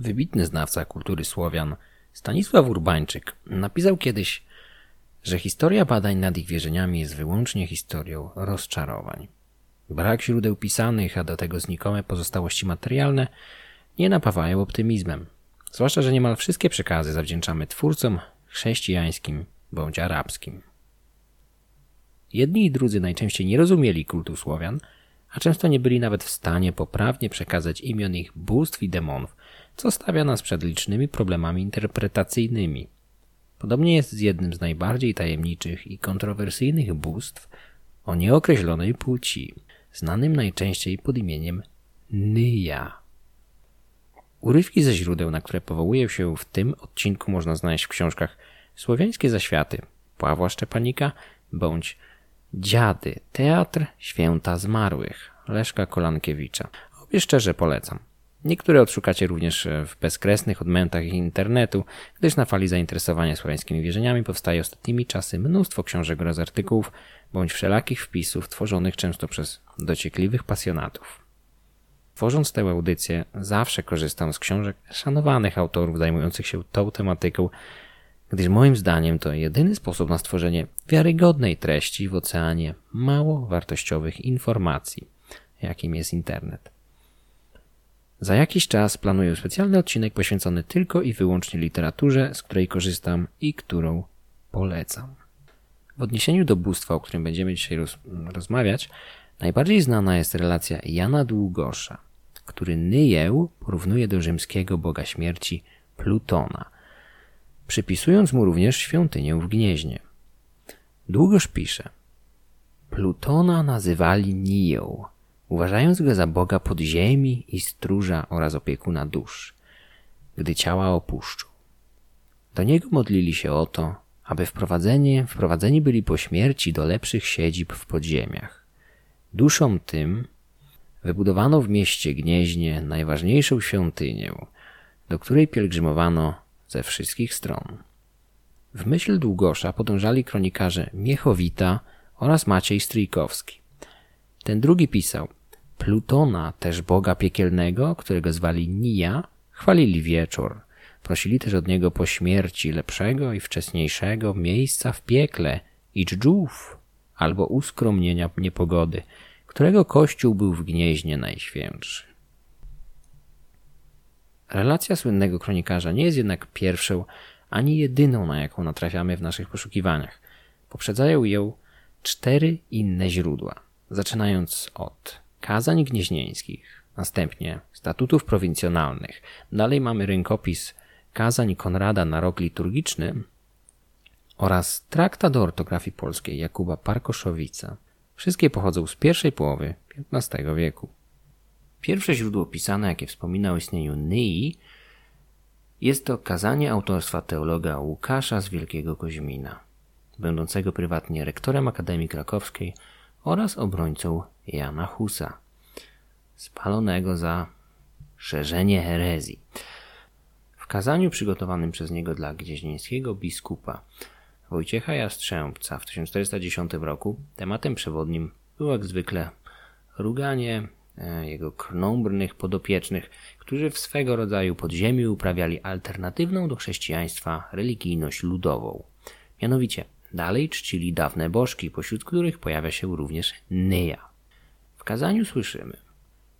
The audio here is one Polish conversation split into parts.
Wybitny znawca kultury Słowian Stanisław Urbańczyk napisał kiedyś, że historia badań nad ich wierzeniami jest wyłącznie historią rozczarowań. Brak źródeł pisanych, a do tego znikome pozostałości materialne nie napawają optymizmem. Zwłaszcza, że niemal wszystkie przekazy zawdzięczamy twórcom chrześcijańskim bądź arabskim. Jedni i drudzy najczęściej nie rozumieli kultu Słowian, a często nie byli nawet w stanie poprawnie przekazać imion ich bóstw i demonów, co stawia nas przed licznymi problemami interpretacyjnymi. Podobnie jest z jednym z najbardziej tajemniczych i kontrowersyjnych bóstw o nieokreślonej płci, znanym najczęściej pod imieniem Nyja. Urywki ze źródeł, na które powołuje się w tym odcinku, można znaleźć w książkach Słowiańskie Zaświaty Pawła Szczepanika bądź Dziady, Teatr Święta Zmarłych Leszka Kolankiewicza. Obie szczerze polecam. Niektóre odszukacie również w bezkresnych odmętach internetu, gdyż na fali zainteresowania słowiańskimi wierzeniami powstaje ostatnimi czasy mnóstwo książek oraz artykułów, bądź wszelakich wpisów tworzonych często przez dociekliwych pasjonatów. Tworząc tę audycję, zawsze korzystam z książek szanowanych autorów zajmujących się tą tematyką, gdyż moim zdaniem to jedyny sposób na stworzenie wiarygodnej treści w oceanie mało wartościowych informacji, jakim jest internet. Za jakiś czas planuję specjalny odcinek poświęcony tylko i wyłącznie literaturze, z której korzystam i którą polecam. W odniesieniu do bóstwa, o którym będziemy dzisiaj roz rozmawiać, najbardziej znana jest relacja Jana Długosza, który Nyję porównuje do rzymskiego boga śmierci Plutona, przypisując mu również świątynię w Gnieźnie. Długoż pisze Plutona nazywali Niją, uważając go za boga podziemi i stróża oraz opiekuna dusz, gdy ciała opuszczą. Do niego modlili się o to, aby wprowadzeni, wprowadzeni byli po śmierci do lepszych siedzib w podziemiach. Duszom tym wybudowano w mieście Gnieźnie najważniejszą świątynię, do której pielgrzymowano ze wszystkich stron. W myśl Długosza podążali kronikarze Miechowita oraz Maciej Stryjkowski. Ten drugi pisał, Plutona, też boga piekielnego, którego zwali Nija, chwalili wieczór. Prosili też od niego po śmierci lepszego i wczesniejszego miejsca w piekle i dżdżów, albo uskromnienia niepogody, którego kościół był w gnieźnie najświętszy. Relacja słynnego kronikarza nie jest jednak pierwszą ani jedyną, na jaką natrafiamy w naszych poszukiwaniach. Poprzedzają ją cztery inne źródła, zaczynając od kazań gnieźnieńskich, następnie statutów prowincjonalnych, dalej mamy rękopis kazań Konrada na rok liturgiczny oraz traktat do ortografii polskiej Jakuba Parkoszowica. Wszystkie pochodzą z pierwszej połowy XV wieku. Pierwsze źródło pisane, jakie wspomina o istnieniu Nyi, jest to kazanie autorstwa teologa Łukasza z Wielkiego Koźmina, będącego prywatnie rektorem Akademii Krakowskiej oraz obrońcą Jana Husa, spalonego za szerzenie herezji. W kazaniu przygotowanym przez niego dla gdzieźnieńskiego biskupa Wojciecha Jastrzębca w 1410 roku tematem przewodnim było jak zwykle ruganie e, jego krnąbrnych podopiecznych, którzy w swego rodzaju podziemiu uprawiali alternatywną do chrześcijaństwa religijność ludową. Mianowicie dalej czcili dawne bożki, pośród których pojawia się również Nyja. W kazaniu słyszymy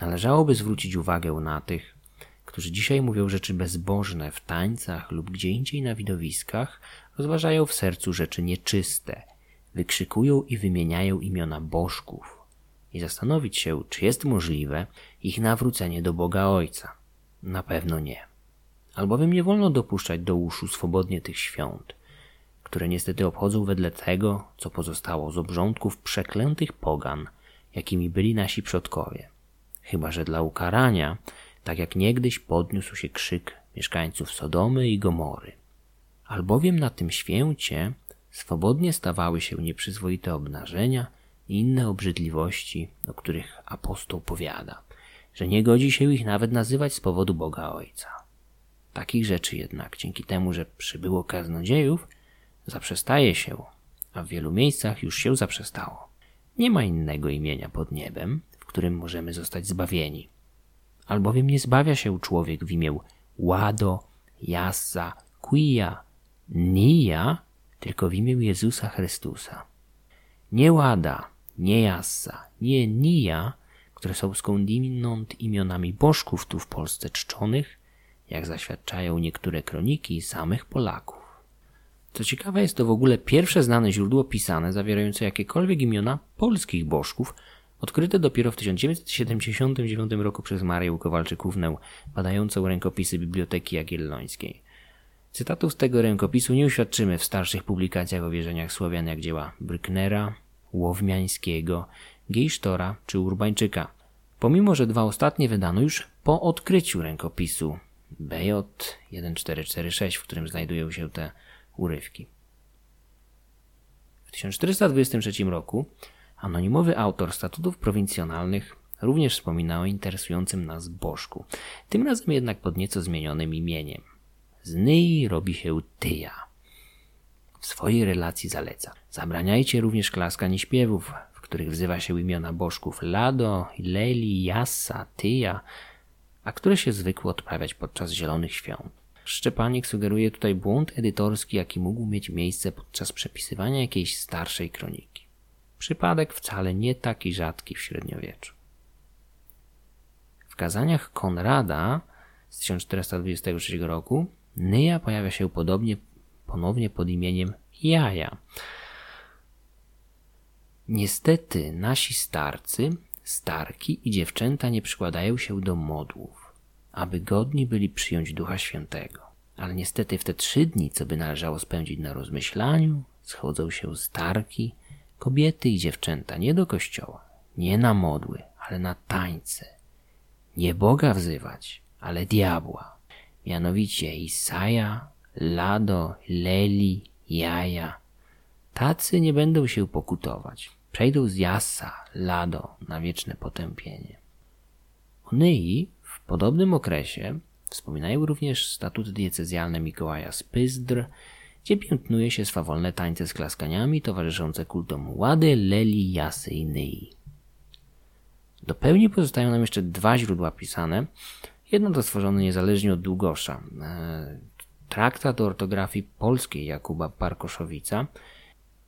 Należałoby zwrócić uwagę na tych, którzy dzisiaj mówią rzeczy bezbożne w tańcach lub gdzie indziej na widowiskach, rozważają w sercu rzeczy nieczyste, wykrzykują i wymieniają imiona bożków i zastanowić się, czy jest możliwe ich nawrócenie do Boga Ojca. Na pewno nie. Albowiem nie wolno dopuszczać do uszu swobodnie tych świąt, które niestety obchodzą wedle tego, co pozostało z obrządków przeklętych pogan, jakimi byli nasi przodkowie. Chyba, że dla ukarania tak jak niegdyś podniósł się krzyk mieszkańców Sodomy i Gomory. Albowiem na tym święcie swobodnie stawały się nieprzyzwoite obnażenia i inne obrzydliwości, o których apostoł powiada, że nie godzi się ich nawet nazywać z powodu Boga Ojca. Takich rzeczy jednak, dzięki temu, że przybyło kaznodziejów, zaprzestaje się, a w wielu miejscach już się zaprzestało. Nie ma innego imienia pod niebem, w którym możemy zostać zbawieni albowiem nie zbawia się człowiek w imię Łado, Jassa, Quia, Nia, tylko w imię Jezusa Chrystusa. Nie Łada, nie Jassa, nie Nia, które są skądinąd imionami bożków tu w Polsce czczonych, jak zaświadczają niektóre kroniki samych Polaków. Co ciekawe, jest to w ogóle pierwsze znane źródło pisane zawierające jakiekolwiek imiona polskich bożków, odkryte dopiero w 1979 roku przez Marię Kowalczykównę, badającą rękopisy Biblioteki Jagiellońskiej. Cytatów z tego rękopisu nie uświadczymy w starszych publikacjach o wierzeniach Słowian jak dzieła Bryknera, Łowmiańskiego, Gejsztora czy Urbańczyka, pomimo że dwa ostatnie wydano już po odkryciu rękopisu BJ 1446, w którym znajdują się te urywki. W 1423 roku anonimowy autor statutów prowincjonalnych również wspominał o interesującym nas bożku, tym razem jednak pod nieco zmienionym imieniem. Z robi się Tyja. W swojej relacji zaleca. Zabraniajcie również klaskań śpiewów, w których wzywa się imiona bożków Lado, Leli, Jassa, Tyja, a które się zwykło odprawiać podczas zielonych świąt. Szczepanik sugeruje tutaj błąd edytorski, jaki mógł mieć miejsce podczas przepisywania jakiejś starszej kroniki. Przypadek wcale nie taki rzadki w średniowieczu. W kazaniach Konrada z 1423 roku Nyja pojawia się podobnie ponownie pod imieniem Jaja. Niestety nasi starcy, starki i dziewczęta nie przykładają się do modłów, aby godni byli przyjąć Ducha Świętego. Ale niestety w te trzy dni, co by należało spędzić na rozmyślaniu, schodzą się starki, kobiety i dziewczęta nie do kościoła, nie na modły, ale na tańce. Nie Boga wzywać, ale diabła mianowicie Isaja, Lado, Leli, Jaja. Tacy nie będą się pokutować. Przejdą z Jasa, Lado na wieczne potępienie. Onyi podobnym okresie wspominają również statuty diecezjalne Mikołaja z Pyzdr, gdzie piętnuje się swawolne tańce z klaskaniami towarzyszące kultom Łady, Leli, Jasy i Nyi. Do pełni pozostają nam jeszcze dwa źródła pisane, Jedno to stworzone niezależnie od Długosza. E, traktat o ortografii polskiej Jakuba Parkoszowica,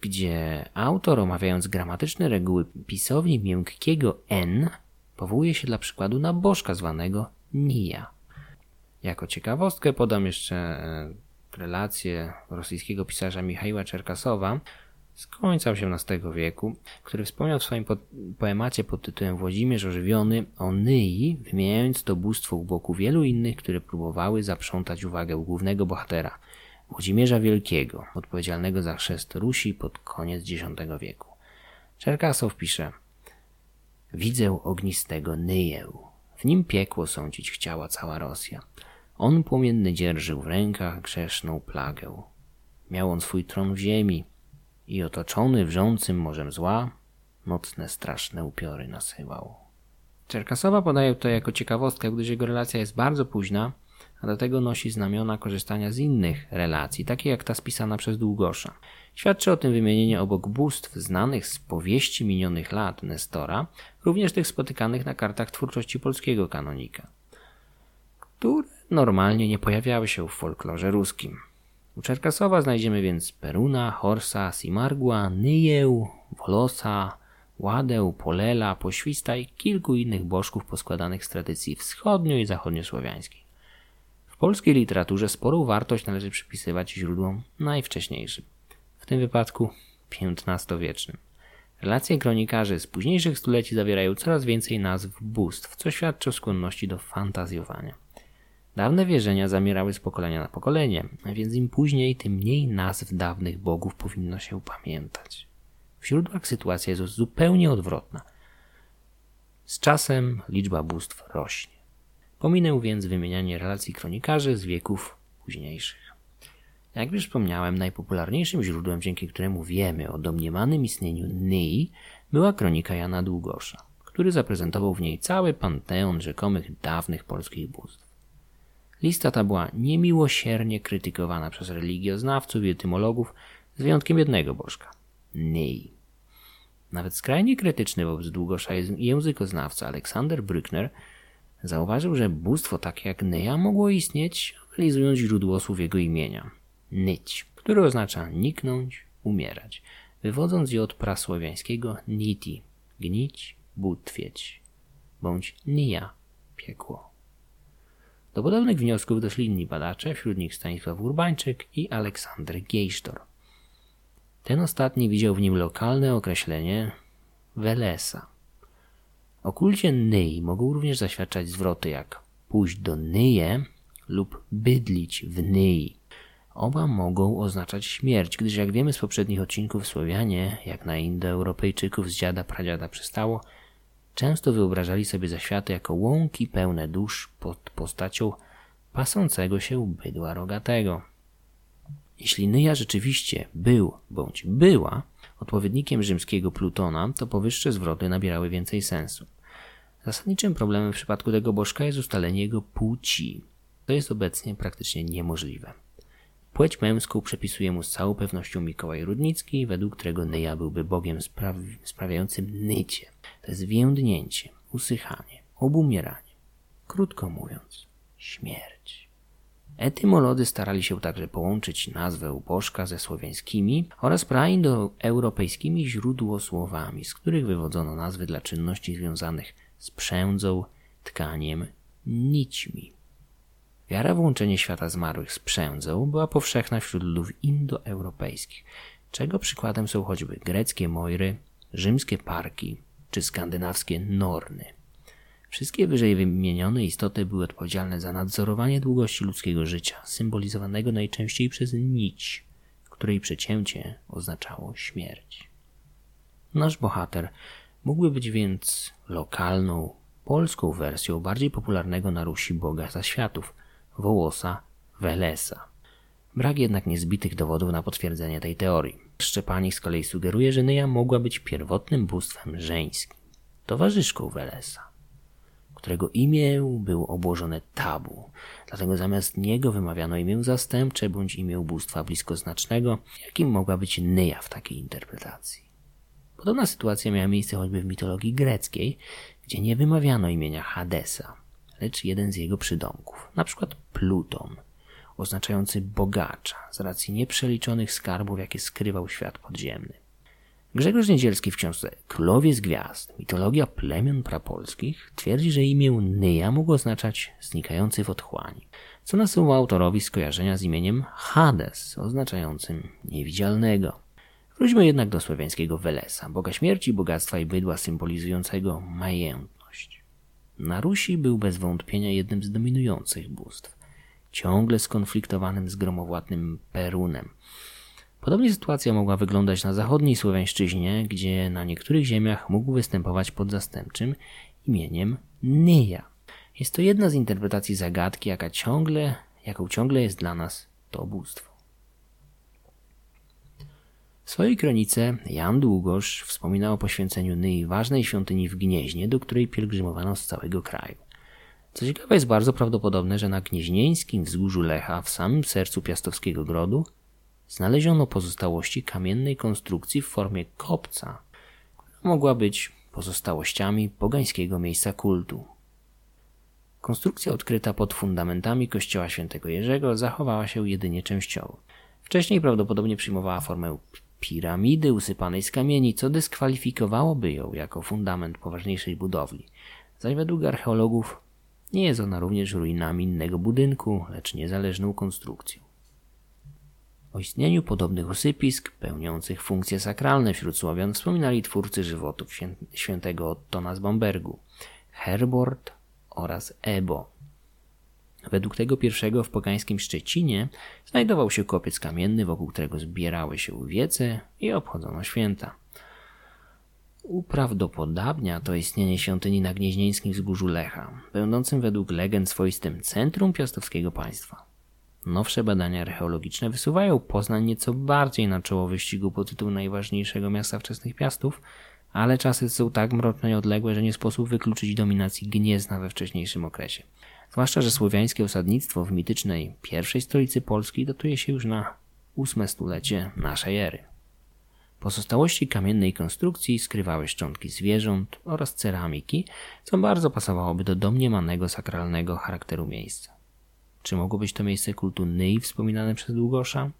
gdzie autor omawiając gramatyczne reguły pisowni miękkiego N powołuje się dla przykładu na bożka zwanego Nija. Jako ciekawostkę podam jeszcze e, relację rosyjskiego pisarza Michaiła Czerkasowa, z końca XVIII wieku, który wspomniał w swoim poemacie pod tytułem Włodzimierz ożywiony o Nyi, wymieniając to bóstwo u boku wielu innych, które próbowały zaprzątać uwagę głównego bohatera, Włodzimierza Wielkiego, odpowiedzialnego za chrzest Rusi pod koniec X wieku. Czerkasow pisze Widzę ognistego Nyję, w nim piekło sądzić chciała cała Rosja. On płomienny dzierżył w rękach grzeszną plagę. Miał on swój tron w ziemi, i otoczony wrzącym morzem zła, nocne straszne upiory nasyłał. Czerkasowa podaje to jako ciekawostkę, gdyż jego relacja jest bardzo późna, a do tego nosi znamiona korzystania z innych relacji, takie jak ta spisana przez Długosza. Świadczy o tym wymienienie obok bóstw znanych z powieści minionych lat Nestora, również tych spotykanych na kartach twórczości polskiego kanonika, które normalnie nie pojawiały się w folklorze ruskim. U Czerkasowa znajdziemy więc Peruna, Horsa, Simargła, Nyję, Wolosa, Ładę, Polela, Pośwista i kilku innych bożków poskładanych z tradycji wschodnio- i zachodniosłowiańskiej. W polskiej literaturze sporą wartość należy przypisywać źródłom najwcześniejszym, w tym wypadku XV-wiecznym. Relacje kronikarzy z późniejszych stuleci zawierają coraz więcej nazw bóstw, co świadczy o skłonności do fantazjowania. Dawne wierzenia zamierały z pokolenia na pokolenie, więc im później, tym mniej nazw dawnych bogów powinno się pamiętać. W źródłach sytuacja jest zupełnie odwrotna. Z czasem liczba bóstw rośnie. Pominę więc wymienianie relacji kronikarzy z wieków późniejszych. Jak już wspomniałem, najpopularniejszym źródłem, dzięki któremu wiemy o domniemanym istnieniu Nyi, była kronika Jana Długosza, który zaprezentował w niej cały panteon rzekomych dawnych polskich bóstw. Lista ta była niemiłosiernie krytykowana przez religioznawców i etymologów, z wyjątkiem jednego bożka Nei. Nawet skrajnie krytyczny wobec Długosza językoznawca Aleksander Brückner zauważył, że bóstwo takie jak Nyja mogło istnieć, analizując źródło słów jego imienia. Nyć, które oznacza niknąć, umierać, wywodząc je od prasłowiańskiego niti, gnić, butwieć, bądź nija, piekło. Do podobnych wniosków doszli inni badacze, wśród nich Stanisław Urbańczyk i Aleksander Gejsztor. Ten ostatni widział w nim lokalne określenie Welesa. O kulcie Nyi mogą również zaświadczać zwroty jak pójść do Nyje lub bydlić w Nyi. Oba mogą oznaczać śmierć, gdyż jak wiemy z poprzednich odcinków Słowianie, jak na Indoeuropejczyków z dziada pradziada przystało, często wyobrażali sobie zaświaty jako łąki pełne dusz pod postacią pasącego się bydła rogatego. Jeśli Nyja rzeczywiście był bądź była odpowiednikiem rzymskiego Plutona, to powyższe zwroty nabierały więcej sensu. Zasadniczym problemem w przypadku tego bożka jest ustalenie jego płci. To jest obecnie praktycznie niemożliwe. Płeć męską przepisuje mu z całą pewnością Mikołaj Rudnicki, według którego Nyja byłby bogiem sprawi sprawiającym nycie. To jest więdnięcie, usychanie, obumieranie. Krótko mówiąc, śmierć. Etymolodzy starali się także połączyć nazwę bożka ze słowiańskimi oraz praindoeuropejskimi źródłosłowami, z których wywodzono nazwy dla czynności związanych z przędzą, tkaniem, nićmi. Wiara w łączenie świata zmarłych z przędzą była powszechna wśród ludów indoeuropejskich, czego przykładem są choćby greckie mojry, rzymskie parki czy skandynawskie norny. Wszystkie wyżej wymienione istoty były odpowiedzialne za nadzorowanie długości ludzkiego życia, symbolizowanego najczęściej przez nić, której przecięcie oznaczało śmierć. Nasz bohater mógłby być więc lokalną, polską wersją bardziej popularnego na Rusi Boga zaświatów – Wołosa, Welesa. Brak jednak niezbitych dowodów na potwierdzenie tej teorii. Szczepanik z kolei sugeruje, że Nyja mogła być pierwotnym bóstwem żeńskim, towarzyszką Welesa, którego imię było obłożone tabu, dlatego zamiast niego wymawiano imię zastępcze bądź imię bóstwa bliskoznacznego, jakim mogła być Nyja w takiej interpretacji. Podobna sytuacja miała miejsce choćby w mitologii greckiej, gdzie nie wymawiano imienia Hadesa, lecz jeden z jego przydomków, na przykład Pluton, oznaczający bogacza z racji nieprzeliczonych skarbów, jakie skrywał świat podziemny. Grzegorz Niedzielski w książce Królowie z Gwiazd, mitologia plemion prapolskich twierdzi, że imię Nyja mógł oznaczać znikający w otchłani, co nasuwa autorowi skojarzenia z imieniem Hades, oznaczającym niewidzialnego. Wróćmy jednak do słowiańskiego Welesa, boga śmierci, bogactwa i bydła symbolizującego majętność. Na Rusi był bez wątpienia jednym z dominujących bóstw, ciągle skonfliktowanym z gromowładnym Perunem. Podobnie sytuacja mogła wyglądać na zachodniej Słowiańszczyźnie, gdzie na niektórych ziemiach mógł występować pod zastępczym imieniem Nyja. Jest to jedna z interpretacji zagadki, jaka ciągle, jaką ciągle jest dla nas to bóstwo. W swojej kronice Jan Długosz wspomina o poświęceniu Nyi ważnej świątyni w Gnieźnie, do której pielgrzymowano z całego kraju. Co ciekawe, jest bardzo prawdopodobne, że na gnieźnieńskim wzgórzu Lecha, w samym sercu piastowskiego grodu, znaleziono pozostałości kamiennej konstrukcji w formie kopca, która mogła być pozostałościami pogańskiego miejsca kultu. Konstrukcja odkryta pod fundamentami kościoła świętego Jerzego zachowała się jedynie częściowo. Wcześniej prawdopodobnie przyjmowała formę piramidy usypanej z kamieni, co dyskwalifikowałoby ją jako fundament poważniejszej budowli. Zaś według archeologów nie jest ona również ruinami innego budynku, lecz niezależną konstrukcją. O istnieniu podobnych usypisk, pełniących funkcje sakralne wśród Słowian, wspominali twórcy żywotów świętego Ottona z Bambergu, Herbort oraz Ebo. Według tego pierwszego w pogańskim Szczecinie znajdował się kopiec kamienny, wokół którego zbierały się wiece i obchodzono święta. Uprawdopodobnia to istnienie świątyni na gnieźnieńskim wzgórzu Lecha, będącym według legend swoistym centrum piastowskiego państwa. Nowsze badania archeologiczne wysuwają Poznań nieco bardziej na czoło wyścigu po tytuł najważniejszego miasta wczesnych piastów, ale czasy są tak mroczne i odległe, że nie sposób wykluczyć dominacji Gniezna we wcześniejszym okresie. Zwłaszcza, że słowiańskie osadnictwo w mitycznej pierwszej stolicy Polski datuje się już na ósme stulecie naszej ery. Pozostałości kamiennej konstrukcji skrywały szczątki zwierząt oraz ceramiki, co bardzo pasowałoby do domniemanego sakralnego charakteru miejsca. Czy mogło być to miejsce kultu Nyi wspominane przez Długosza?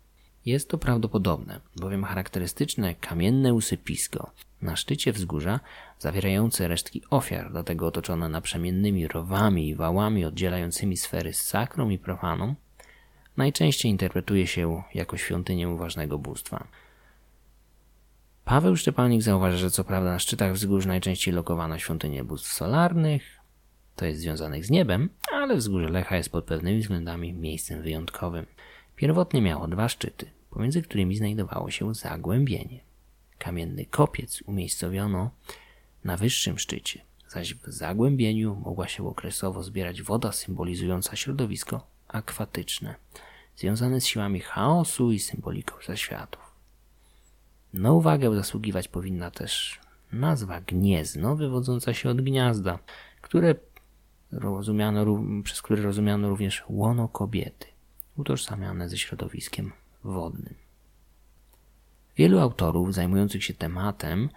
Jest to prawdopodobne, bowiem charakterystyczne kamienne usypisko na szczycie wzgórza, zawierające resztki ofiar, do tego otoczone naprzemiennymi rowami i wałami oddzielającymi sfery z sakrą i profaną, najczęściej interpretuje się jako świątynię ważnego bóstwa. Paweł Szczepanik zauważa, że co prawda na szczytach wzgórz najczęściej lokowano świątynie bóstw solarnych, to jest związanych z niebem, ale wzgórze Lecha jest pod pewnymi względami miejscem wyjątkowym. Pierwotnie miało dwa szczyty, pomiędzy którymi znajdowało się zagłębienie. Kamienny kopiec umiejscowiono na wyższym szczycie, zaś w zagłębieniu mogła się okresowo zbierać woda symbolizująca środowisko akwatyczne, związane z siłami chaosu i symboliką zaświatów. Na uwagę zasługiwać powinna też nazwa gniezno, wywodząca się od gniazda, które rozumiano, przez które rozumiano również łono kobiety, utożsamiane ze środowiskiem wodnym. Wielu autorów zajmujących się tematem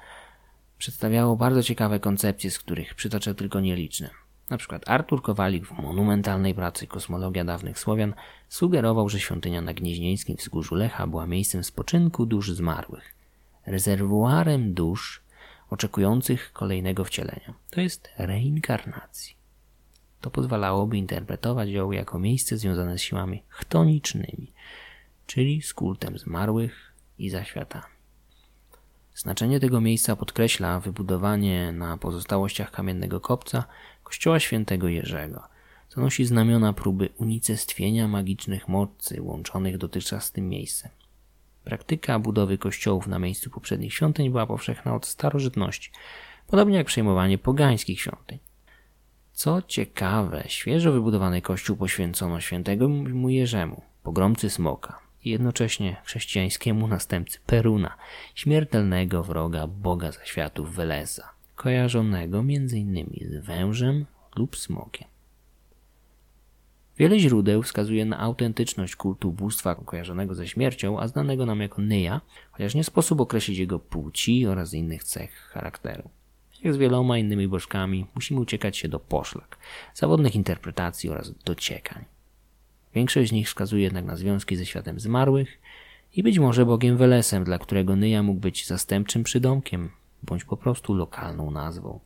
przedstawiało bardzo ciekawe koncepcje, z których przytoczę tylko nieliczne. Na przykład Artur Kowalik w monumentalnej pracy Kosmologia dawnych Słowian sugerował, że świątynia na Gnieźnieńskim wzgórzu Lecha była miejscem spoczynku dusz zmarłych, rezerwuarem dusz oczekujących kolejnego wcielenia, to jest reinkarnacji. To pozwalałoby interpretować ją jako miejsce związane z siłami chtonicznymi, czyli z kultem zmarłych i zaświatami. Znaczenie tego miejsca podkreśla wybudowanie na pozostałościach kamiennego kopca kościoła świętego Jerzego, co nosi znamiona próby unicestwienia magicznych mocy łączonych dotychczas z tym miejscem. Praktyka budowy kościołów na miejscu poprzednich świątyń była powszechna od starożytności, podobnie jak przejmowanie pogańskich świątyń. Co ciekawe, świeżo wybudowany kościół poświęcono świętego mu Jerzemu, pogromcy smoka, i jednocześnie chrześcijańskiemu następcy Peruna, śmiertelnego wroga boga zaświatów Welesa, kojarzonego m.in. z wężem lub smokiem. Wiele źródeł wskazuje na autentyczność kultu bóstwa kojarzonego ze śmiercią, a znanego nam jako Nyja, chociaż nie sposób określić jego płci oraz innych cech charakteru. Jak z wieloma innymi bożkami, musimy uciekać się do poszlak, zawodnych interpretacji oraz dociekań. Większość z nich wskazuje jednak na związki ze światem zmarłych i być może bogiem Welesem, dla którego Nyja mógł być zastępczym przydomkiem, bądź po prostu lokalną nazwą.